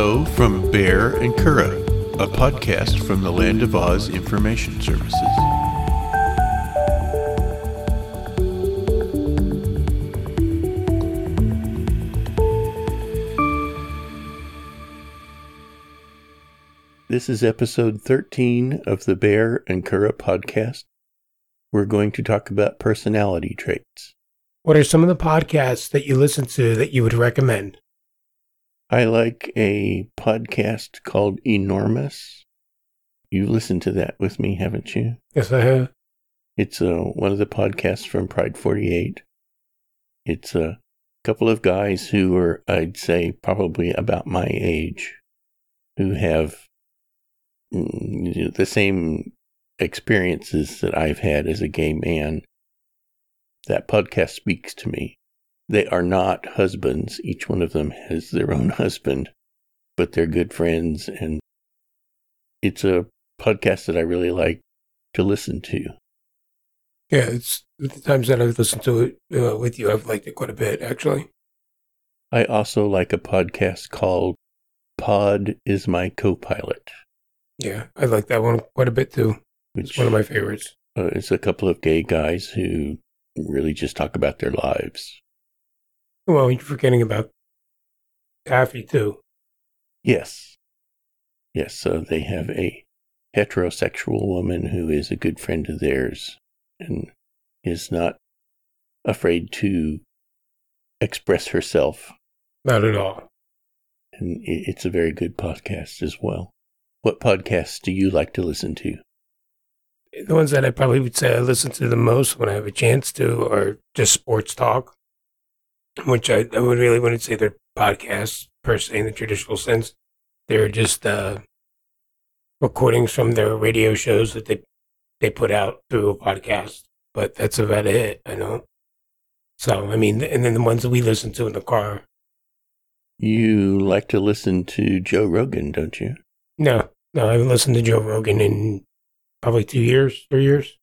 Hello from Baehr and Curadh, a podcast from the Land of Oz Information Services. This is episode 13 of the Baehr and Curadh podcast. We're going to talk about personality traits. What are some of the podcasts that you listen to that you would recommend? I like a podcast called Enormous. You've listened to that with me, haven't you? Yes, I have. It's uh, one of the podcasts from Pride 48. It's a couple of guys who are, I'd say, probably about my age, who have mm, the same experiences that I've had as a gay man. That podcast speaks to me. They are not husbands. Each one of them has their own husband, but they're good friends. And it's a podcast that I really like to listen to. Yeah, it's the times that I've listened to it uh, with you, I've liked it quite a bit, actually. I also like a podcast called Pod is My Co-Pilot. Yeah, I like that one quite a bit too. Which It's one of my favorites. uh, is a couple of gay guys who really just talk about their lives. Well, you're forgetting about Taffy too. Yes. Yes, so they have a heterosexual woman who is a good friend of theirs and is not afraid to express herself. Not at all. And it's a very good podcast as well. What podcasts do you like to listen to? The ones that I probably would say I listen to the most when I have a chance to are just sports talk, which I, I would really wouldn't say they're podcasts per se in the traditional sense. They're just uh, recordings from their radio shows that they they put out through a podcast. But that's about it. I know. So I mean, and then the ones that we listen to in the car. You like to listen to Joe Rogan, don't you? No, no, I haven't listened to Joe Rogan in probably two years, three years.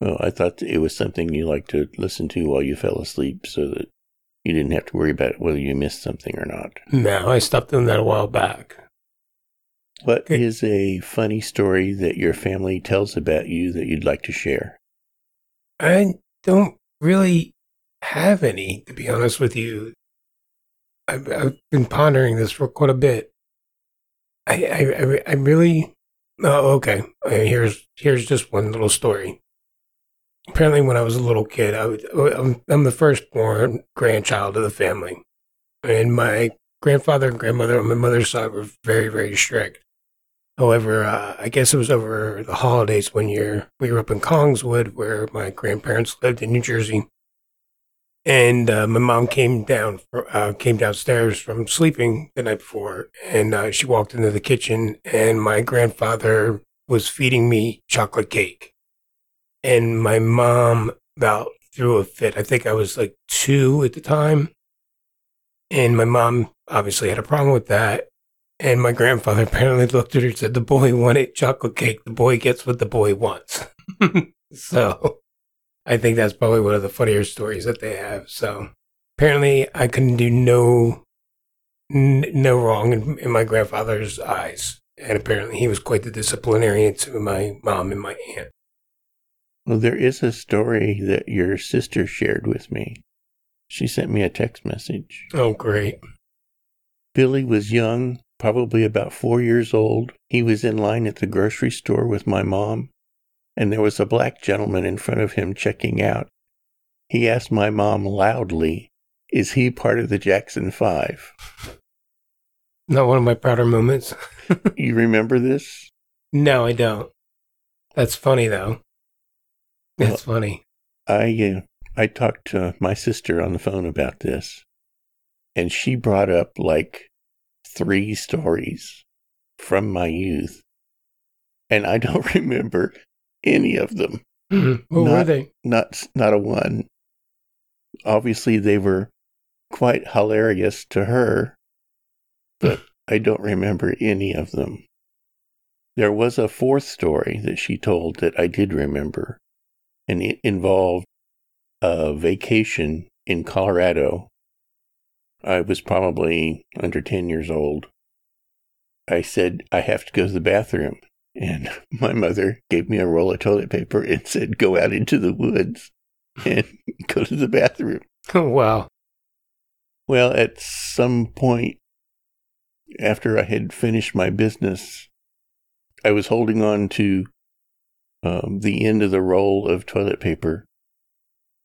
Well, I thought it was something you liked to listen to while you fell asleep so that you didn't have to worry about whether you missed something or not. No, I stopped doing that a while back. What Okay. is a funny story that your family tells about you that you'd like to share? I don't really have any, to be honest with you. I've, I've been pondering this for quite a bit. I, I, I, I really. Oh, okay. Here's here's just one little story. Apparently, when I was a little kid, I I'm, I'm the firstborn grandchild of the family, and my grandfather and grandmother on my mother's side were very, very strict. However, uh, I guess it was over the holidays one year. We were up in Kongswood, where my grandparents lived in New Jersey, and uh, my mom came down, uh, came downstairs from sleeping the night before, and uh, she walked into the kitchen, and my grandfather was feeding me chocolate cake, and my mom about threw a fit. I think I was like two at the time, and my mom obviously had a problem with that. And my grandfather apparently looked at her and said, The boy wanted chocolate cake. The boy gets what the boy wants. so I think that's probably one of the funnier stories that they have. So apparently I couldn't do no n- no wrong in, in my grandfather's eyes. And apparently he was quite the disciplinarian to my mom and my aunt. Well, there is a story that your sister shared with me. She sent me a text message. Oh, great. Billy was young, probably about four years old. He was in line at the grocery store with my mom, and there was a black gentleman in front of him checking out. He asked my mom loudly, Is he part of the Jackson Five? Not one of my prouder moments. You remember this? No, I don't. That's funny, though. That's funny. I uh, I talked to my sister on the phone about this, and she brought up like three stories from my youth, and I don't remember any of them. Mhm. What were they? Not not a one. Obviously, they were quite hilarious to her, but I don't remember any of them. There was a fourth story that she told that I did remember, and it involved a vacation in Colorado. I was probably under 10 years old, I said, I have to go to the bathroom. And my mother gave me a roll of toilet paper and said, Go out into the woods and go to the bathroom. Oh, wow. Well, at some point after I had finished my business, I was holding on to um, the end of the roll of toilet paper,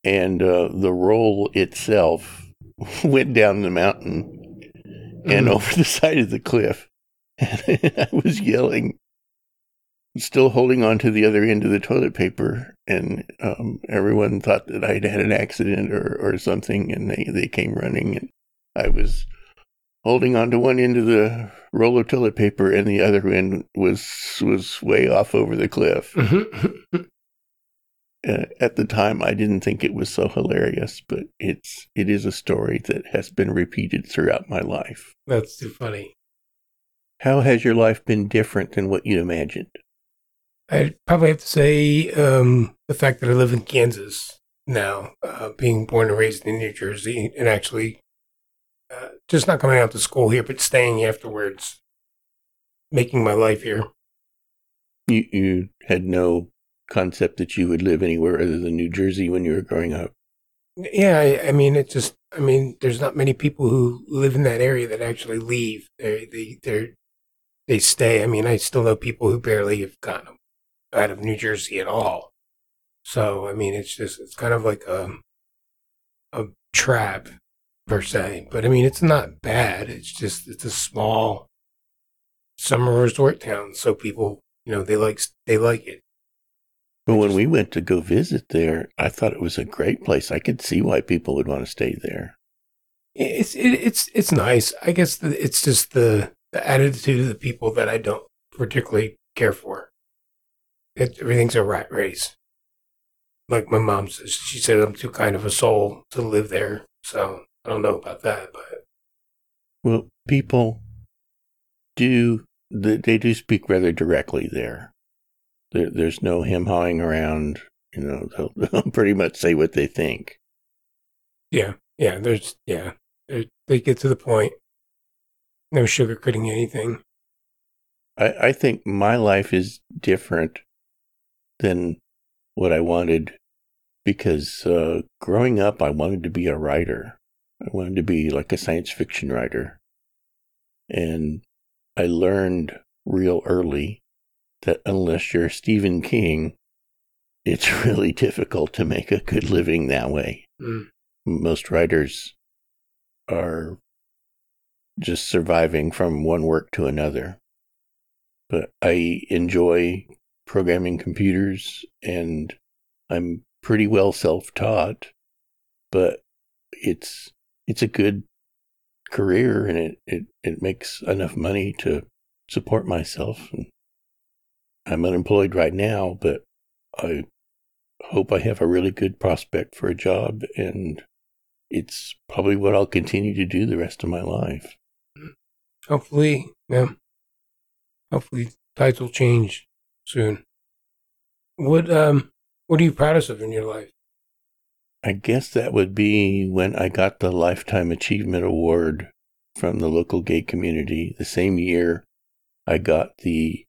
and uh, the roll itself went down the mountain and Mhm. over the side of the cliff. And I was yelling, still holding on to the other end of the toilet paper. And um, everyone thought that I'd had an accident or, or something, and they, they came running. And I was holding on to one end of the roll of toilet paper, and the other end was was way off over the cliff. Mhm. Uh, at the time, I didn't think it was so hilarious, but it's it is a story that has been repeated throughout my life. That's too funny. How has your life been different than what you imagined? I'd probably have to say um, the fact that I live in Kansas now, uh, being born and raised in New Jersey, and actually uh, just not coming out to school here, but staying afterwards, making my life here. You you had no concept that you would live anywhere other than New Jersey when you were growing up. Yeah, I, I mean, it just, I mean, there's not many people who live in that area that actually leave. They, they, they they stay. I mean, I still know people who barely have gotten out of New Jersey at all. So, I mean, it's just, it's kind of like a, a trap per se. But I mean, it's not bad. It's just, it's a small summer resort town. So people, you know, they like, they like it. But when we went to go visit there, I thought it was a great place. I could see why people would want to stay there. It's it, it's it's nice. I guess the, it's just the the attitude of the people that I don't particularly care for. It, everything's a rat race. Like my mom says, she said I'm too kind of a soul to live there. So I don't know about that, but Well, people do they do speak rather directly there. there there's no hem hawing around. You know, they'll, they'll pretty much say what they think. yeah, yeah. There's yeah, they they get to the point. No sugarcoating anything. I, I think my life is different than what I wanted because uh, growing up, I wanted to be a writer. I wanted to be like a science fiction writer. And I learned real early that unless you're Stephen King, it's really difficult to make a good living that way. Mm. Most writers are just surviving from one work to another. But I enjoy programming computers and I'm pretty well self-taught, but it's it's a good career and it, it, it makes enough money to support myself. And I'm unemployed right now, but I hope I have a really good prospect for a job and it's probably what I'll continue to do the rest of my life. Hopefully, yeah. Hopefully, tides will change soon. What um, what are you proudest of in your life? I guess that would be when I got the Lifetime Achievement Award from the local gay community. The same year I got the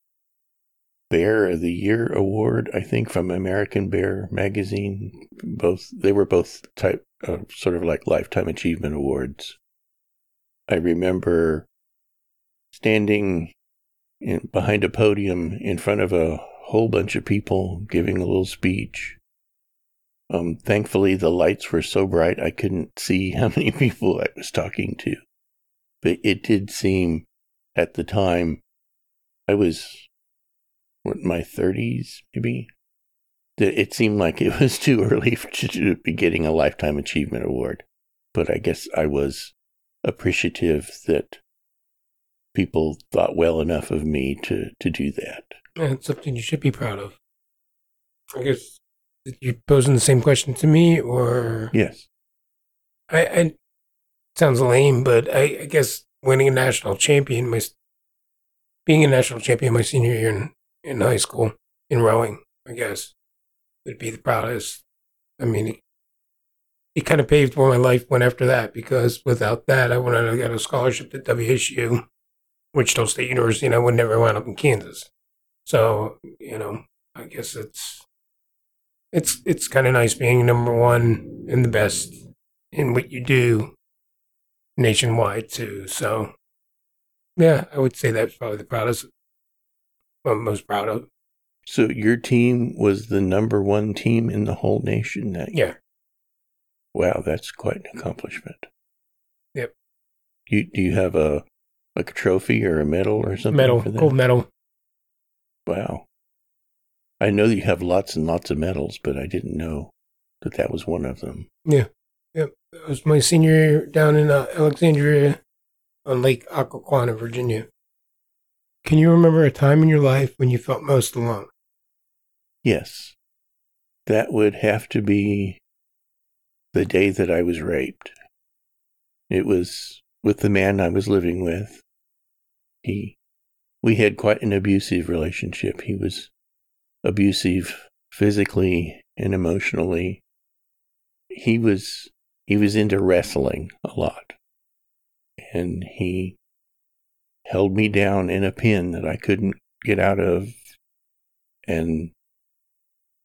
Bear of the Year award, I think, from American Bear magazine. Both they were both type uh, sort of like lifetime achievement awards. I remember standing in, behind a podium in front of a whole bunch of people giving a little speech. Um, thankfully, the lights were so bright I couldn't see how many people I was talking to. But it did seem at the time I was what my 30s maybe that it seemed like it was too early to be getting a lifetime achievement award but i guess i was appreciative that people thought well enough of me to to do that Yeah, it's something you should be proud of. I guess you're posing the same question to me, or yes I, I sounds lame, but I, I guess winning a national champion, my being a national champion my senior year in, in high school in rowing, I guess would be the proudest. I mean, it, it kind of paved where my life went after that because without that, I wouldn't have got a scholarship to WSU. Wichita State University, and I would never wound up in Kansas. So you know, I guess it's it's it's kind of nice being number one and the best in what you do nationwide too. So yeah, I would say that's probably the proudest, I'm most proud of. So your team was the number one team in the whole nation that Yeah. Wow, that's quite an accomplishment. Yep. You do you have a like a trophy or a medal or something Medal, for that? gold medal. Wow. I know that you have lots and lots of medals, but I didn't know that that was one of them. Yeah. Yep. It was my senior year down in uh, Alexandria on Lake Occoquan Virginia. Can you remember a time in your life when you felt most alone? Yes. That would have to be the day that I was raped. It was with the man I was living with. He we had quite an abusive relationship. He was abusive physically and emotionally. He was he was into wrestling a lot. And he held me down in a pin that I couldn't get out of and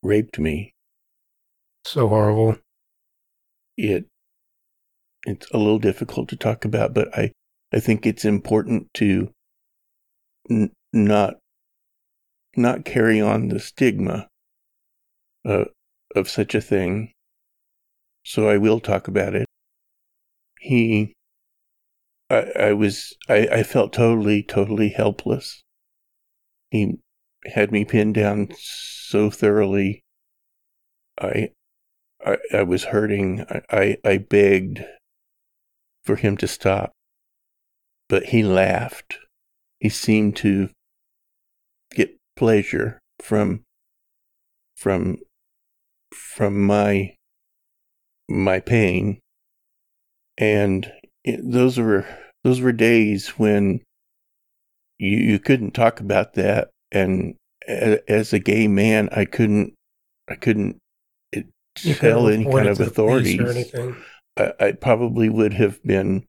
raped me. So horrible. It it's a little difficult to talk about, but I I think it's important to n- not not carry on the stigma uh, of such a thing. So I will talk about it. He, I, I was, I, I felt totally, totally helpless. He had me pinned down so thoroughly. I, I, I was hurting. I, I, I begged for him to stop, but he laughed. He seemed to pleasure from from from my my pain and it, those were those were days when you you couldn't talk about that and a, as a gay man I couldn't I couldn't it, tell any kind of authorities or anything. I, I probably would have been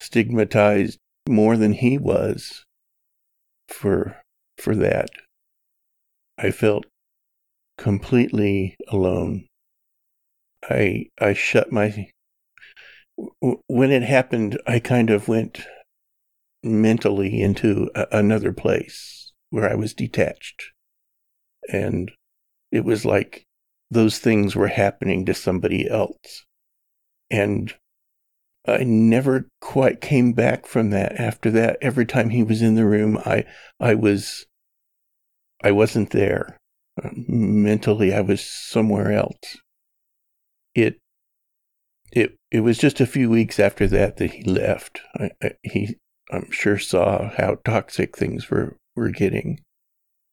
stigmatized more than he was for for that. I felt completely alone. I I shut my when it happened. I kind of went mentally into a, another place where I was detached, and it was like those things were happening to somebody else, and I never quite came back from that after that. Every time he was in the room, I I was I wasn't there. Uh, mentally I was somewhere else. It it it was just a few weeks after that that he left. I, I, he I'm sure saw how toxic things were were getting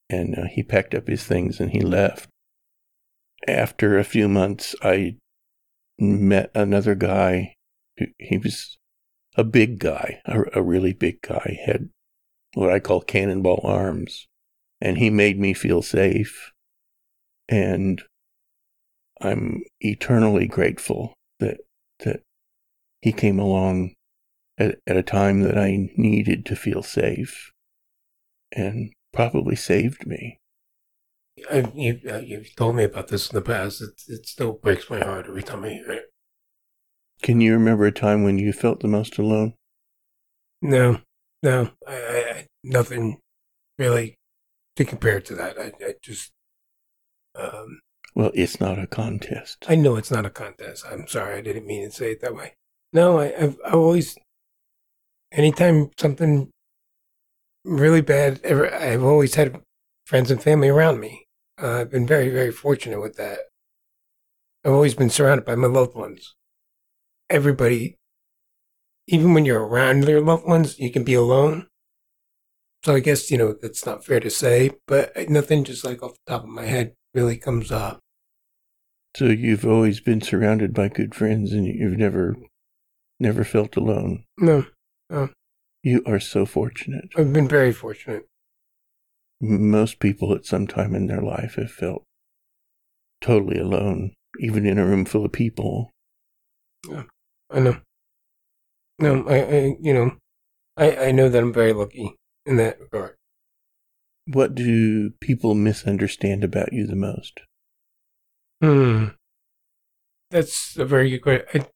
and uh, he packed up his things and he left. After a few months I met another guy he was a big guy, a, a, really big guy, had what I call cannonball arms, and he made me feel safe. And I'm eternally grateful that that he came along at, at a time that I needed to feel safe, and probably saved me. I've, you've, uh, you've told me about this in the past. It, it still breaks my heart every time I hear it. Can you remember a time when you felt the most alone? No, no, I, I, I nothing really to compare to that. I, I just, um, well, it's not a contest. I know it's not a contest. I'm sorry, I didn't mean to say it that way. No, I, I've, I've always, anytime something really bad ever, I've always had friends and family around me. Uh, I've been very, very fortunate with that. I've always been surrounded by my loved ones everybody, even when you're around your loved ones, you can be alone. So I guess, you know, that's not fair to say, but uh, nothing just like off the top of my head really comes up. So you've always been surrounded by good friends and you've never, never felt alone. No, no. You are so fortunate. I've been very fortunate. Most people at some time in their life have felt totally alone, even in a room full of people. Yeah. I know. No, I, I, you know, I, I know that I'm very lucky in that regard. What do people misunderstand about you the most? Hmm. That's a very good question.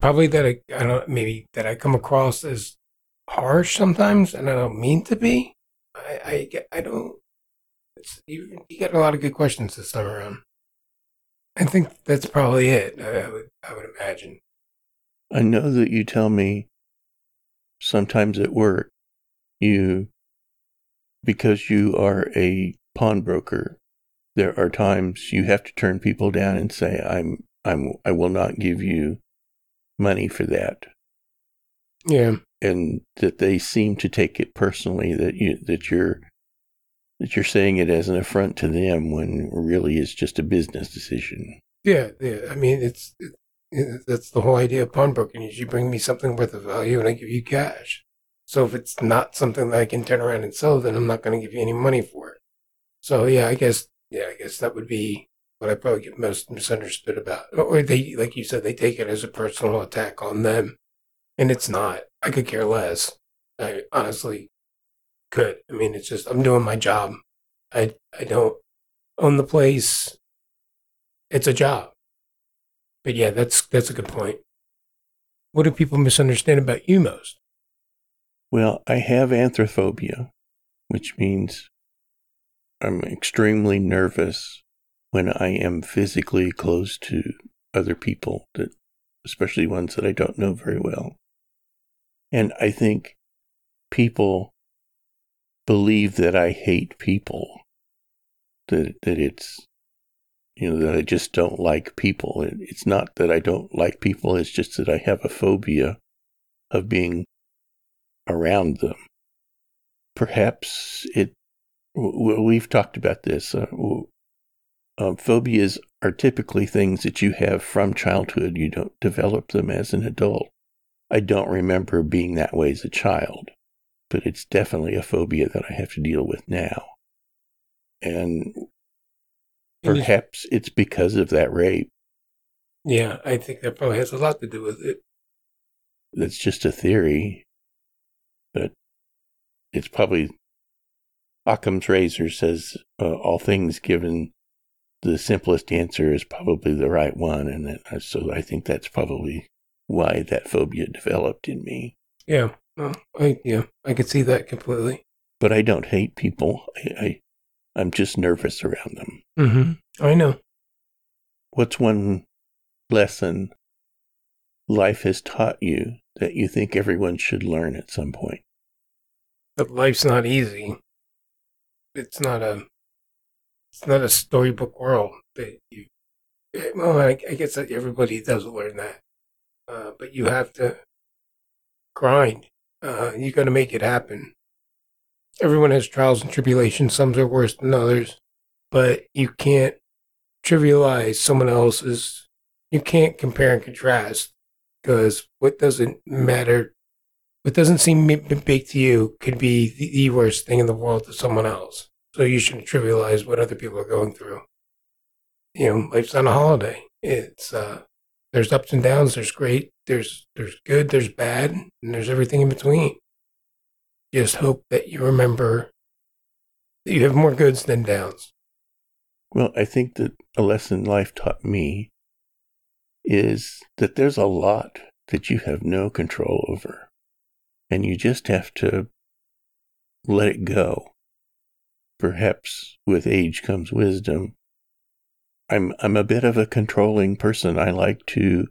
probably that I, I don't maybe that I come across as harsh sometimes, and I don't mean to be. I I, get, I don't. It's, you, you get a lot of good questions this time around. I think that's probably it. I, I would I would imagine. I know that you tell me sometimes at work you because you are a pawnbroker there are times you have to turn people down and say i'm i'm i will not give you money for that Yeah. and that they seem to take it personally that you that you're that you're saying it as an affront to them when really it's just a business decision Yeah. Yeah. I mean, it's it, it, that's the whole idea of pawnbroking is you bring me something worth of value and I give you cash. So if it's not something that I can turn around and sell, then I'm not going to give you any money for it. So yeah, I guess yeah, I guess that would be what I probably get most misunderstood about. Or they, like you said, they take it as a personal attack on them, and it's not. I could care less. I honestly could. I mean, it's just I'm doing my job. I I don't own the place. It's a job. But yeah, that's that's a good point. What do people misunderstand about you most? Well, I have anthrophobia, which means I'm extremely nervous when I am physically close to other people, that, especially ones that I don't know very well. And I think people believe that I hate people, that, that it's, you know, that I just don't like people. It's not that I don't like people, it's just that I have a phobia of being around them. Perhaps it, we've talked about this. Uh, uh, phobias are typically things that you have from childhood. You don't develop them as an adult. I don't remember being that way as a child, but it's definitely a phobia that I have to deal with now. And perhaps it's because of that rape. Yeah, I think that probably has a lot to do with it. That's just a theory but it's probably Occam's razor says uh, all things given the simplest answer is probably the right one, and that, uh, so I think that's probably why that phobia developed in me. Yeah, well, I yeah, I could see that completely. But I don't hate people. I, I I'm just nervous around them. Mm-hmm. I know. What's one lesson life has taught you that you think everyone should learn at some point? But life's not easy. It's not a. It's not a storybook world that you. Well, I, I guess that everybody does learn that, uh, but you have to grind. Uh, you got to make it happen. Everyone has trials and tribulations. Some are worse than others, but you can't trivialize someone else's. You can't compare and contrast because what doesn't matter, what doesn't seem big to you could be the worst thing in the world to someone else. So you shouldn't trivialize what other people are going through. You know, life's not a holiday. It's uh, there's ups and downs. There's great. There's there's good. There's bad, and there's everything in between. Just hope that you remember that you have more goods than downs. Well, I think that a lesson life taught me is that there's a lot that you have no control over. And you just have to let it go. Perhaps with age comes wisdom. I'm I'm a bit of a controlling person. I like to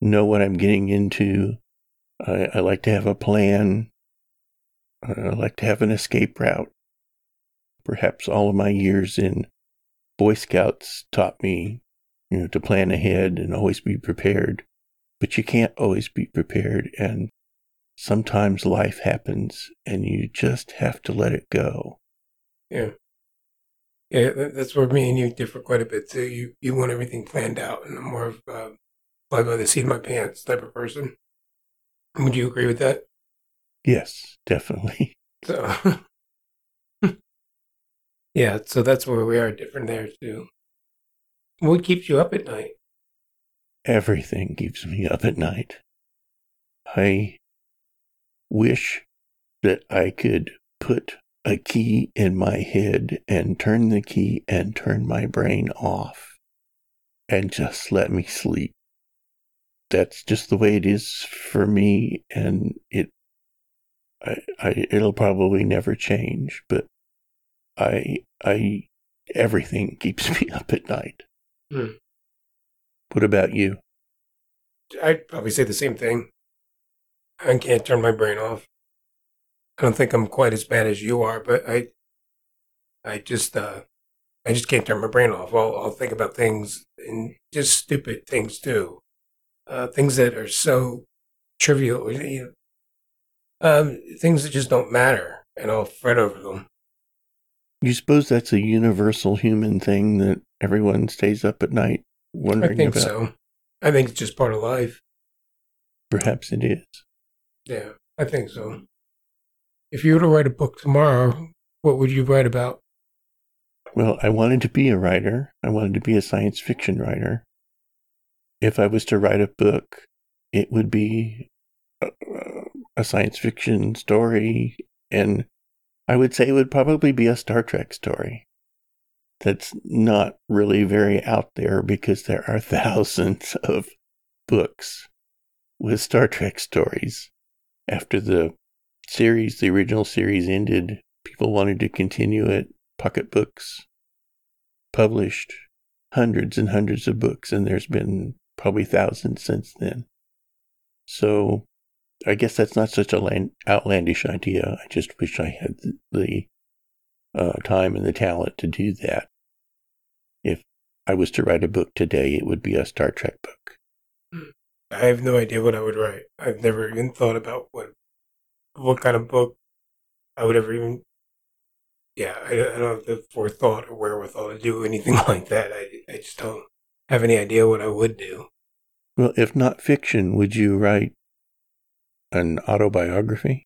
know what I'm getting into. I, I like to have a plan. I like to have an escape route. Perhaps all of my years in Boy Scouts taught me you know, to plan ahead and always be prepared. But you can't always be prepared. And sometimes life happens and you just have to let it go. Yeah. Yeah, that's where me and you differ quite a bit too. You you want everything planned out, and I'm more of uh, fly by the seat of my pants type of person. Would you agree with that? Yes, definitely. So, yeah, so that's where we are different there too. What keeps you up at night? Everything keeps me up at night. I wish that I could put a key in my head and turn the key and turn my brain off and just let me sleep. That's just the way it is for me, and it, I, I, it'll probably never change. But I, I, everything keeps me up at night. Hmm. What about you? I'd probably say the same thing. I can't turn my brain off. I don't think I'm quite as bad as you are, but I, I just, uh, I just can't turn my brain off. I'll, I'll think about things and just stupid things too, uh, things that are so trivial, you know, um, things that just don't matter, and I'll fret over them. You suppose that's a universal human thing that everyone stays up at night wondering I think about? so. I think it's just part of life. Perhaps it is. Yeah, I think so. If you were to write a book tomorrow, what would you write about? Well, I wanted to be a writer. I wanted to be a science fiction writer. If I was to write a book, it would be a, a science fiction story, and I would say it would probably be a Star Trek story. That's not really very out there because there are thousands of books with Star Trek stories. After the series, the original series ended, people wanted to continue it. Pocketbooks published hundreds and hundreds of books, and there's been probably thousands since then. So I guess that's not such a land, outlandish idea. I just wish I had the uh, time and the talent to do that. If I was to write a book today, it would be a Star Trek book. I have no idea what I would write. I've never even thought about what what kind of book I would ever even. Yeah, I, I don't have the forethought or wherewithal to do anything like that. I, I just don't have any idea what I would do. Well, if not fiction, would you write an autobiography?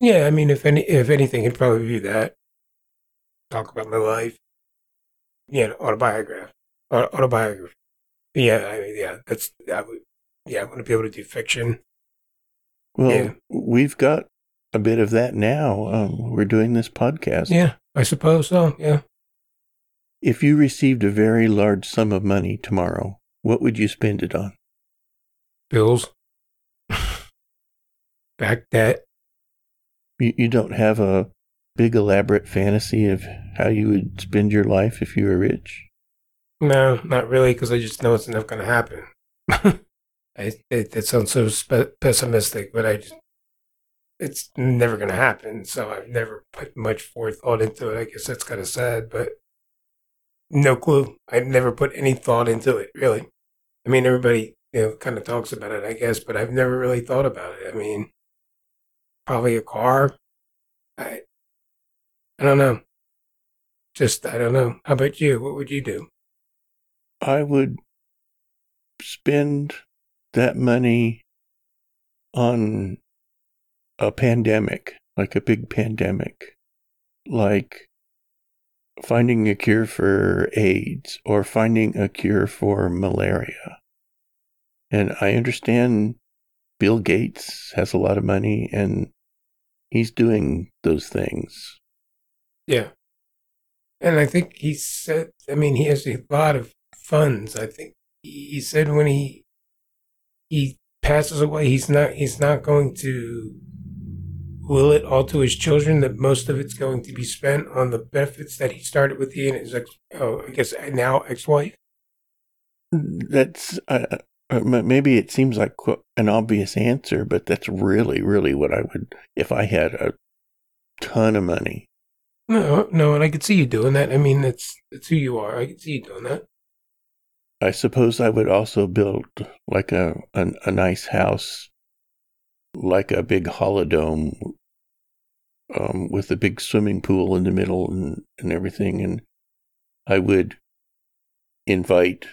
Yeah, I mean, if any, if anything, it'd probably be that. Talk about my life. Yeah, autobiography. Autobiography. Yeah, I mean, yeah, that's I would. Yeah, I want to be able to do fiction. Well, Yeah. we've got a bit of that now. Um, we're doing this podcast. Yeah, I suppose so. Yeah. If you received a very large sum of money tomorrow, what would you spend it on? Bills. Back debt. You, you don't have a big elaborate fantasy of how you would spend your life if you were rich? No, not really, because I just know it's not going to happen. I, it, it sounds so spe- pessimistic, but I just, it's never going to happen. So I've never put much forethought into it. I guess that's kind of sad, but no clue. I never put any thought into it, really. I mean, everybody, you know, kind of talks about it, I guess, but I've never really thought about it. I mean, probably a car. I, I don't know. Just, I don't know. How about you? What would you do? I would spend that money on a pandemic, like a big pandemic, like finding a cure for AIDS or finding a cure for malaria. And I understand Bill Gates has a lot of money and he's doing those things. Yeah. And I think he said, I mean, he has a lot of funds. I think he said when he he passes away, he's not he's not going to will it all to his children. That most of it's going to be spent on the benefits that he started with he and his ex, oh, I guess now ex-wife. That's uh, uh, maybe it seems like an obvious answer, but that's really, really what I would if I had a ton of money. No, no, and I could see you doing that. I mean, that's that's who you are. I could see you doing that. I suppose I would also build like a a, a nice house, like a big holodome, um, with a big swimming pool in the middle and, and everything, and I would invite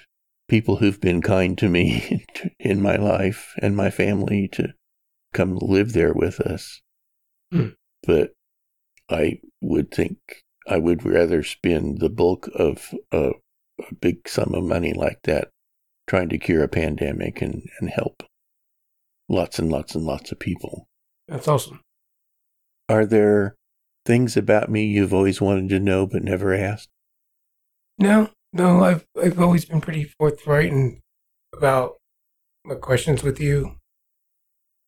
people who've been kind to me in my life and my family to come live there with us. Hmm. But I would think I would rather spend the bulk of a, a big sum of money like that trying to cure a pandemic and, and help lots and lots and lots of people. That's awesome. Are there things about me you've always wanted to know but never asked? No, no, I've I've always been pretty forthright and about my questions with you.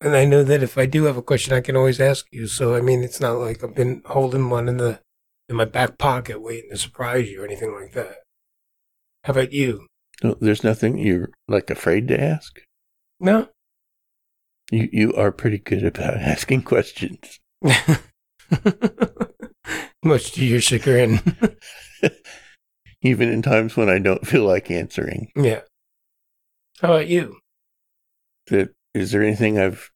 And I know that if I do have a question, I can always ask you. So I mean, it's not like I've been holding one in the in my back pocket waiting to surprise you or anything like that. How about you? No, there's nothing you're like afraid to ask. No. You you are pretty good about asking questions. Much to your chagrin. Even in times when I don't feel like answering. yeah. How about you? That is there anything I've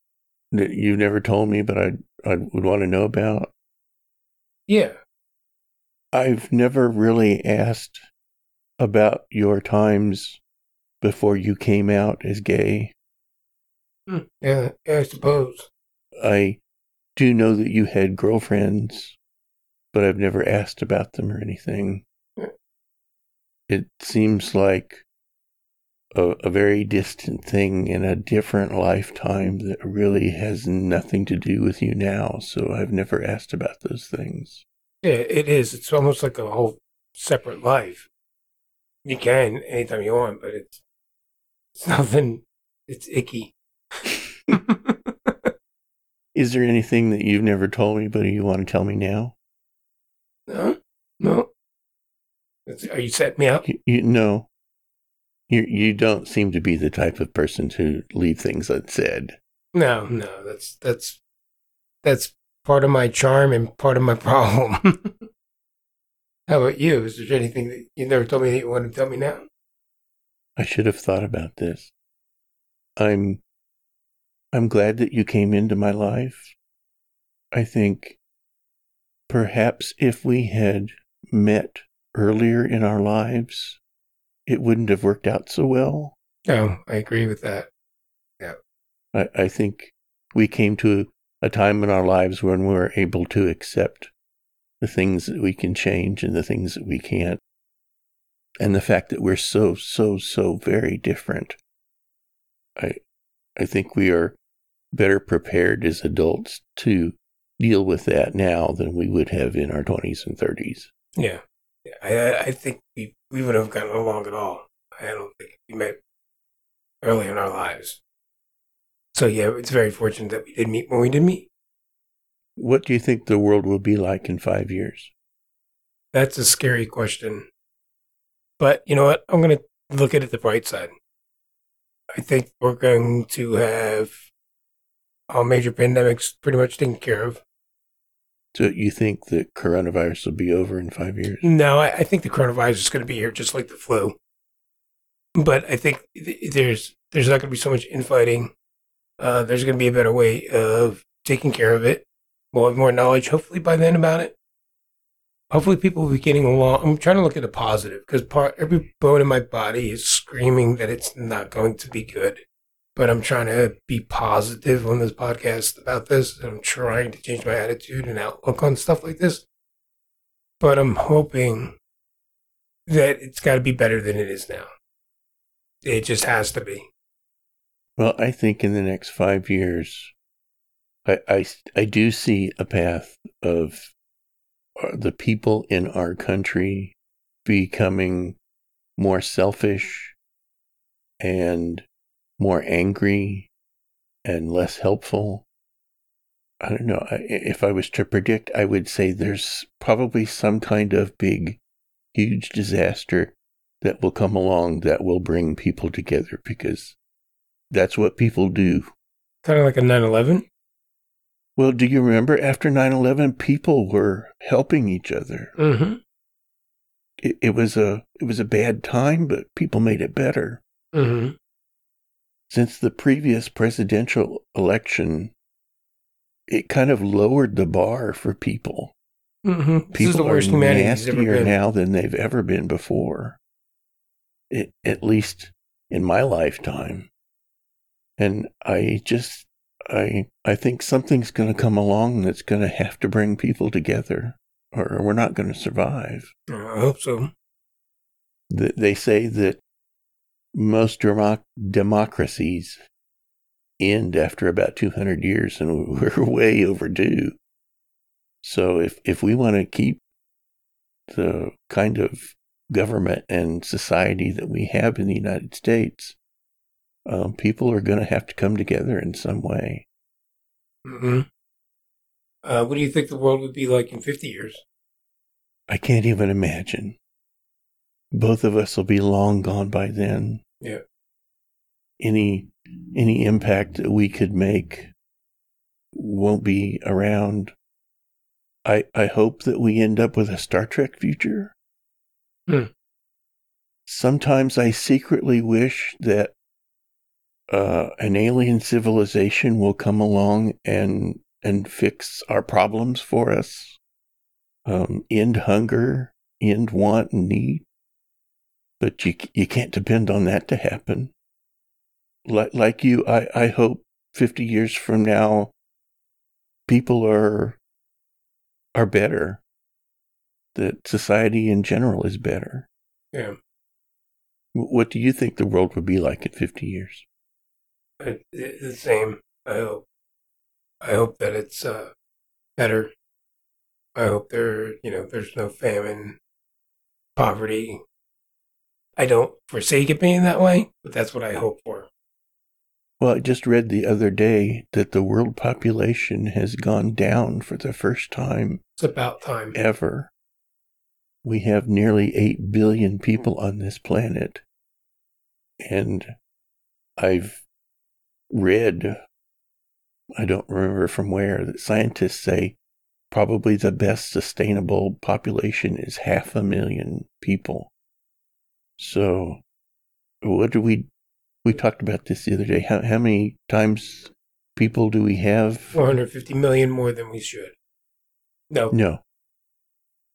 that you've never told me but I I would want to know about? Yeah. I've never really asked about your times before you came out as gay. Hmm. Yeah, I suppose. I do know that you had girlfriends, but I've never asked about them or anything. It seems like a, a very distant thing in a different lifetime that really has nothing to do with you now. So I've never asked about those things. Yeah, it is. It's almost like a whole separate life. You can anytime you want, but it's it's nothing. It's icky. Is there anything that you've never told me, but you want to tell me now? no, no. Are you setting me up? You, you no. You you don't seem to be the type of person to leave things unsaid. No, no. That's that's that's part of my charm and part of my problem. How about you? Is there anything that you never told me that you want to tell me now? I should have thought about this. I'm I'm glad that you came into my life. I think perhaps if we had met earlier in our lives, it wouldn't have worked out so well. No, I agree with that. Yeah. I, I think we came to a time in our lives when we were able to accept the things that we can change and the things that we can't. And the fact that we're so, so, so very different. I I think we are better prepared as adults to deal with that now than we would have in our twenties and thirties. Yeah, yeah. I I think we we would have gotten along at all. I don't think we met early in our lives. So yeah, it's very fortunate that we did meet when we did meet. What do you think the world will be like in five years? That's a scary question. But you know what? I'm going to look at it the bright side. I think we're going to have all major pandemics pretty much taken care of. So you think that coronavirus will be over in five years? No, I, I think the coronavirus is going to be here just like the flu. But I think th- there's there's not going to be so much infighting. Uh, there's going to be a better way of taking care of it. We'll have more knowledge, hopefully, by then about it. Hopefully, people will be getting along. I'm trying to look at the positive because part every bone in my body is screaming that it's not going to be good. But I'm trying to be positive on this podcast about this. I'm trying to change my attitude and outlook on stuff like this. But I'm hoping that it's got to be better than it is now. It just has to be. Well, I think in the next five years, I, I, I do see a path of uh, the people in our country becoming more selfish and more angry and less helpful. I don't know. If I was to predict, I would say there's probably some kind of big, huge disaster that will come along that will bring people together because that's what people do. Kind of like a 9 11. Well, do you remember after 9 11, people were helping each other? Mm-hmm. It, it, was a, it was a bad time, but people made it better. Mm-hmm. Since the previous presidential election, it kind of lowered the bar for people. Mm-hmm. People is the worst are nastier now than they've ever been before. It, at least in my lifetime. And I just, I, I think something's going to come along that's going to have to bring people together, or we're not going to survive. I hope so. They say that most democ- democracies end after about 200 years, and we're way overdue. So if if we want to keep the kind of government and society that we have in the United States, um, people are going to have to come together in some way. hmm Uh, what do you think the world would be like in 50 years? I can't even imagine. Both of us will be long gone by then. Yeah. Any any impact that we could make won't be around. I I hope that we end up with a Star Trek future. Hmm. Sometimes I secretly wish that uh, an alien civilization will come along and and fix our problems for us. Um, end hunger, end want and need. But you you can't depend on that to happen. Like like you, I I hope fifty years from now, people are are better. That society in general is better. Yeah. What do you think the world would be like in fifty years? It, it, the same. I hope. I hope that it's uh, better. I hope there, you know, there's no famine, poverty. I don't foresee it being that way, but that's what I hope for. Well, I just read the other day that the world population has gone down for the first time It's about time. ever. We have nearly 8 billion people on this planet. And I've read, I don't remember from where, that scientists say probably the best sustainable population is half a million people. So, what do we, we talked about this the other day. How, how many times people do we have? 450 million more than we should. No, No.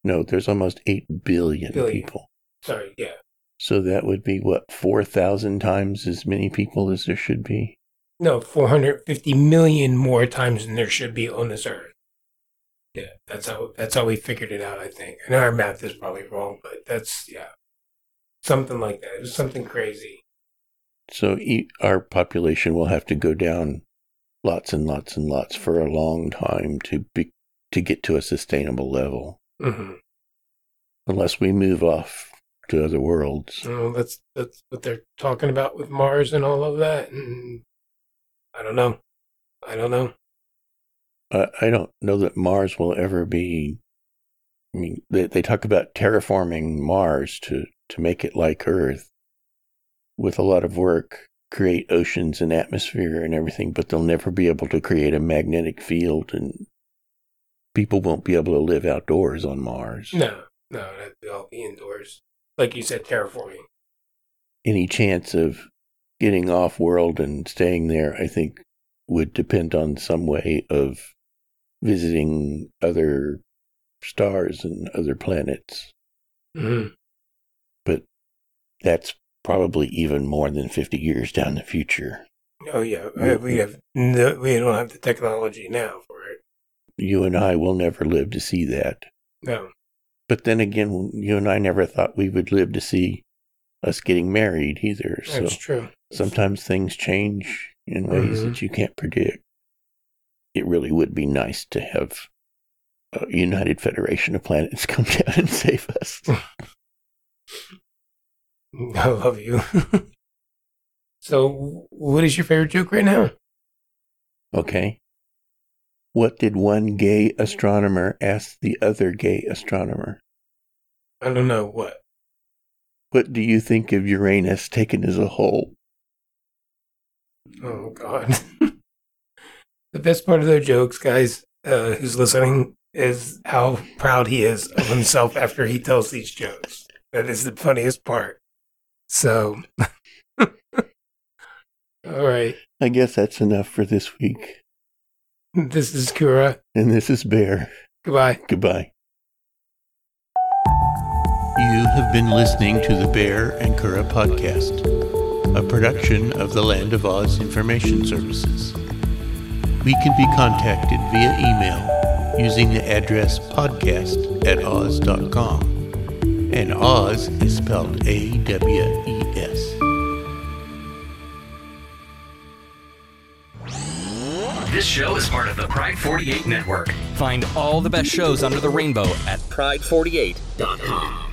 No, there's almost 8 billion, Billion. people. sorry, yeah. So that would be what, 4,000 times as many people as there should be? No, 450 million more times than there should be on this earth. Yeah, that's how that's how we figured it out, I think. And our math is probably wrong, but that's yeah. Something like that. It was something crazy. So e- our population will have to go down lots and lots and lots for a long time to be, to get to a sustainable level, hmm unless we move off to other worlds. Well, that's that's what they're talking about with Mars and all of that. And I don't know. I don't know. I, I don't know that Mars will ever be. I mean, they, they talk about terraforming Mars to, to make it like Earth with a lot of work, create oceans and atmosphere and everything, but they'll never be able to create a magnetic field and people won't be able to live outdoors on Mars. No, no, all be indoors. Like you said, terraforming. Any chance of getting off world and staying there, I think, would depend on some way of visiting other stars and other planets. hmm but that's probably even more than 50 years down the future. Oh yeah, uh, we have no, we don't have the technology now for it. You and I will never live to see that. No. But then again, you and I never thought we would live to see us getting married either. So That's true. sometimes things change in ways Mhm. that you can't predict. It really would be nice to have United Federation of Planets come down and save us. I love you. so, what is your favorite joke right now? Okay. What did one gay astronomer ask the other gay astronomer? I don't know what. What do you think of Uranus taken as a whole? Oh God. the best part of their jokes, guys, uh, who's listening, is how proud he is of himself after he tells these jokes. That is the funniest part. So, all right. I guess that's enough for this week. This is Curadh. And this is Baehr. Goodbye. Goodbye. You have been listening to the Baehr and Curadh podcast, a production of the Land of Awes Information Services. We can be contacted via email using the address podcast at awes.com. And Awes is spelled A W E S. This show is part of the Pride 48 network. Find all the best shows under the rainbow at Pride48.com.